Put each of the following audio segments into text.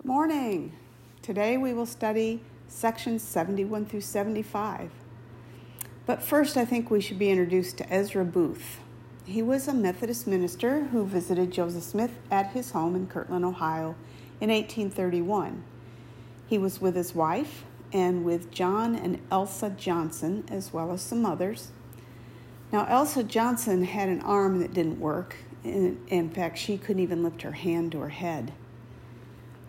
Good morning. Today we will study sections 71 through 75. But first, I think we should be introduced to Ezra Booth. He was a Methodist minister who visited Joseph Smith at his home in Kirtland, Ohio in 1831. He was with his wife and with John and Elsa Johnson, as well as some others. Now, Elsa Johnson had an arm that didn't work. In, in fact, she couldn't even lift her hand to her head.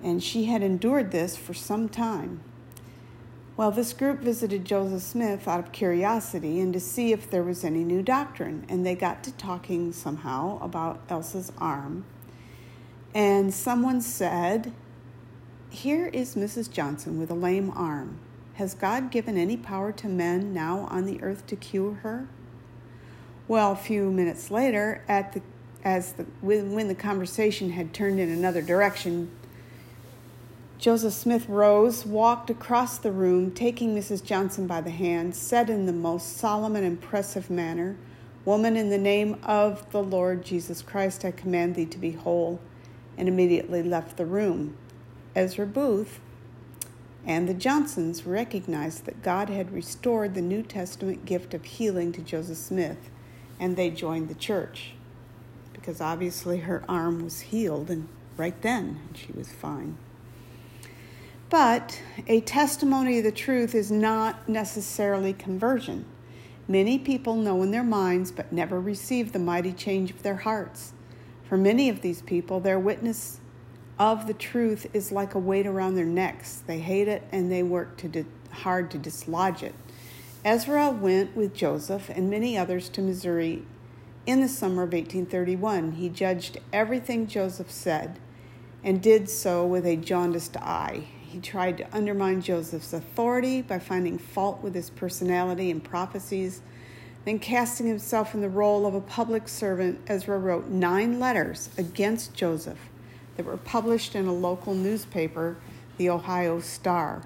And she had endured this for some time. Well, this group visited Joseph Smith out of curiosity and to see if there was any new doctrine. And they got to talking somehow about Elsa's arm. And someone said, Here is Mrs. Johnson with a lame arm. Has God given any power to men now on the earth to cure her? Well, a few minutes later, at the as the when the conversation had turned in another direction, Joseph Smith rose, walked across the room, taking Mrs. Johnson by the hand, said in the most solemn and impressive manner, Woman, in the name of the Lord Jesus Christ, I command thee to be whole, and immediately left the room. Ezra Booth and the Johnsons recognized that God had restored the New Testament gift of healing to Joseph Smith, and they joined the church because obviously her arm was healed and right then, she was fine. But a testimony of the truth is not necessarily conversion. Many people know in their minds but never receive the mighty change of their hearts. For many of these people, their witness of the truth is like a weight around their necks. They hate it and they work to di- hard to dislodge it. Ezra went with Joseph and many others to Missouri in the summer of 1831. He judged everything Joseph said and did so with a jaundiced eye. He tried to undermine Joseph's authority by finding fault with his personality and prophecies. Then, casting himself in the role of a public servant, Ezra wrote nine letters against Joseph that were published in a local newspaper, the Ohio Star.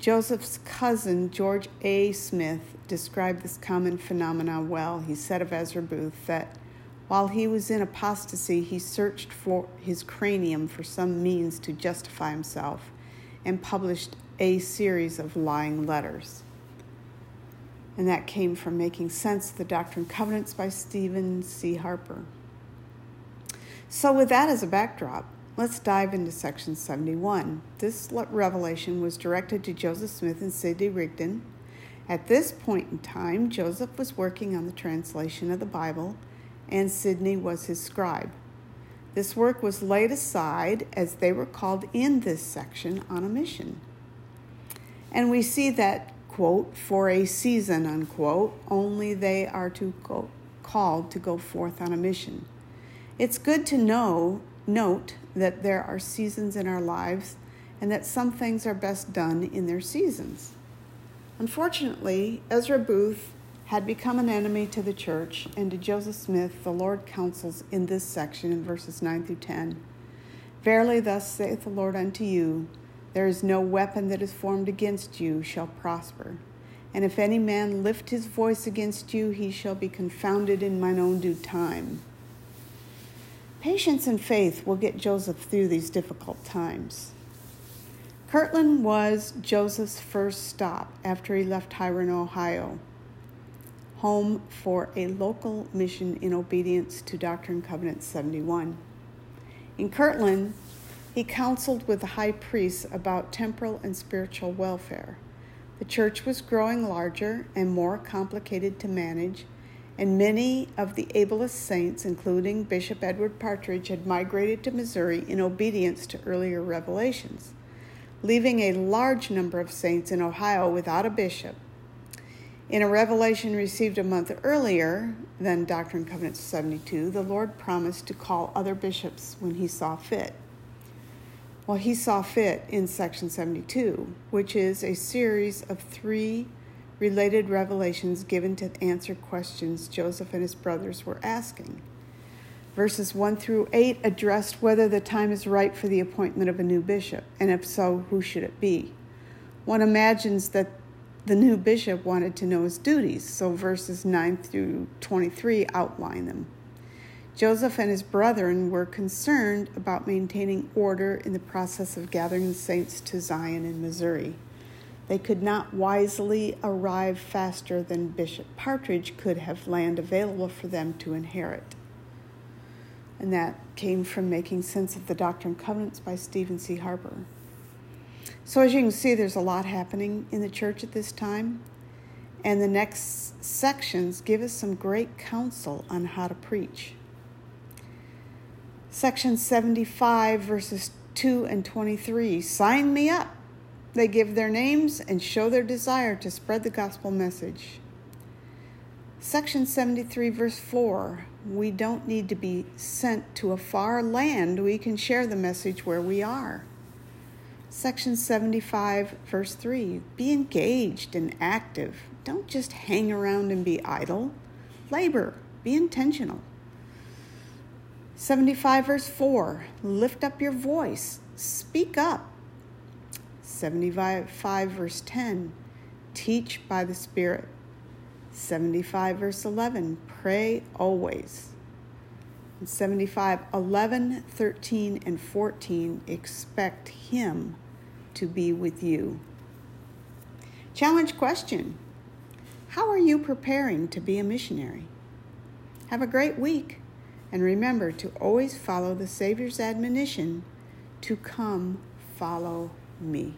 Joseph's cousin, George A. Smith, described this common phenomenon well. He said of Ezra Booth that while he was in apostasy, he searched for his cranium for some means to justify himself and published a series of lying letters. And that came from Making Sense of the Doctrine and Covenants by Stephen C. Harper. So, with that as a backdrop, let's dive into section 71. This revelation was directed to Joseph Smith and Sidney Rigdon. At this point in time, Joseph was working on the translation of the Bible, and Sidney was his scribe. This work was laid aside as they were called in this section on a mission. And we see that, quote, for a season, unquote, only they are to go, called to go forth on a mission. It's good to know, note that there are seasons in our lives and that some things are best done in their seasons. Unfortunately, Ezra Booth had become an enemy to the church, and to Joseph Smith the Lord counsels in this section in verses 9 through 10 Verily, thus saith the Lord unto you, there is no weapon that is formed against you shall prosper. And if any man lift his voice against you, he shall be confounded in mine own due time. Patience and faith will get Joseph through these difficult times. Kirtland was Joseph's first stop after he left Hiram, Ohio home for a local mission in obedience to Doctrine and Covenants 71. In Kirtland, he counseled with the high priests about temporal and spiritual welfare. The church was growing larger and more complicated to manage, and many of the ablest saints, including Bishop Edward Partridge, had migrated to Missouri in obedience to earlier revelations, leaving a large number of saints in Ohio without a bishop in a revelation received a month earlier than Doctrine and Covenants 72, the Lord promised to call other bishops when he saw fit. Well, he saw fit in section 72, which is a series of three related revelations given to answer questions Joseph and his brothers were asking. Verses 1 through 8 addressed whether the time is right for the appointment of a new bishop, and if so, who should it be. One imagines that the new bishop wanted to know his duties, so verses 9 through 23 outline them. Joseph and his brethren were concerned about maintaining order in the process of gathering the saints to Zion in Missouri. They could not wisely arrive faster than Bishop Partridge could have land available for them to inherit. And that came from Making Sense of the Doctrine and Covenants by Stephen C. Harper. So, as you can see, there's a lot happening in the church at this time. And the next sections give us some great counsel on how to preach. Section 75, verses 2 and 23 Sign me up. They give their names and show their desire to spread the gospel message. Section 73, verse 4 We don't need to be sent to a far land, we can share the message where we are. Section 75, verse 3 Be engaged and active. Don't just hang around and be idle. Labor, be intentional. 75, verse 4 Lift up your voice, speak up. 75, verse 10 Teach by the Spirit. 75, verse 11 Pray always. 75, 11, 13, and 14 Expect Him to be with you. Challenge question How are you preparing to be a missionary? Have a great week, and remember to always follow the Savior's admonition to come follow me.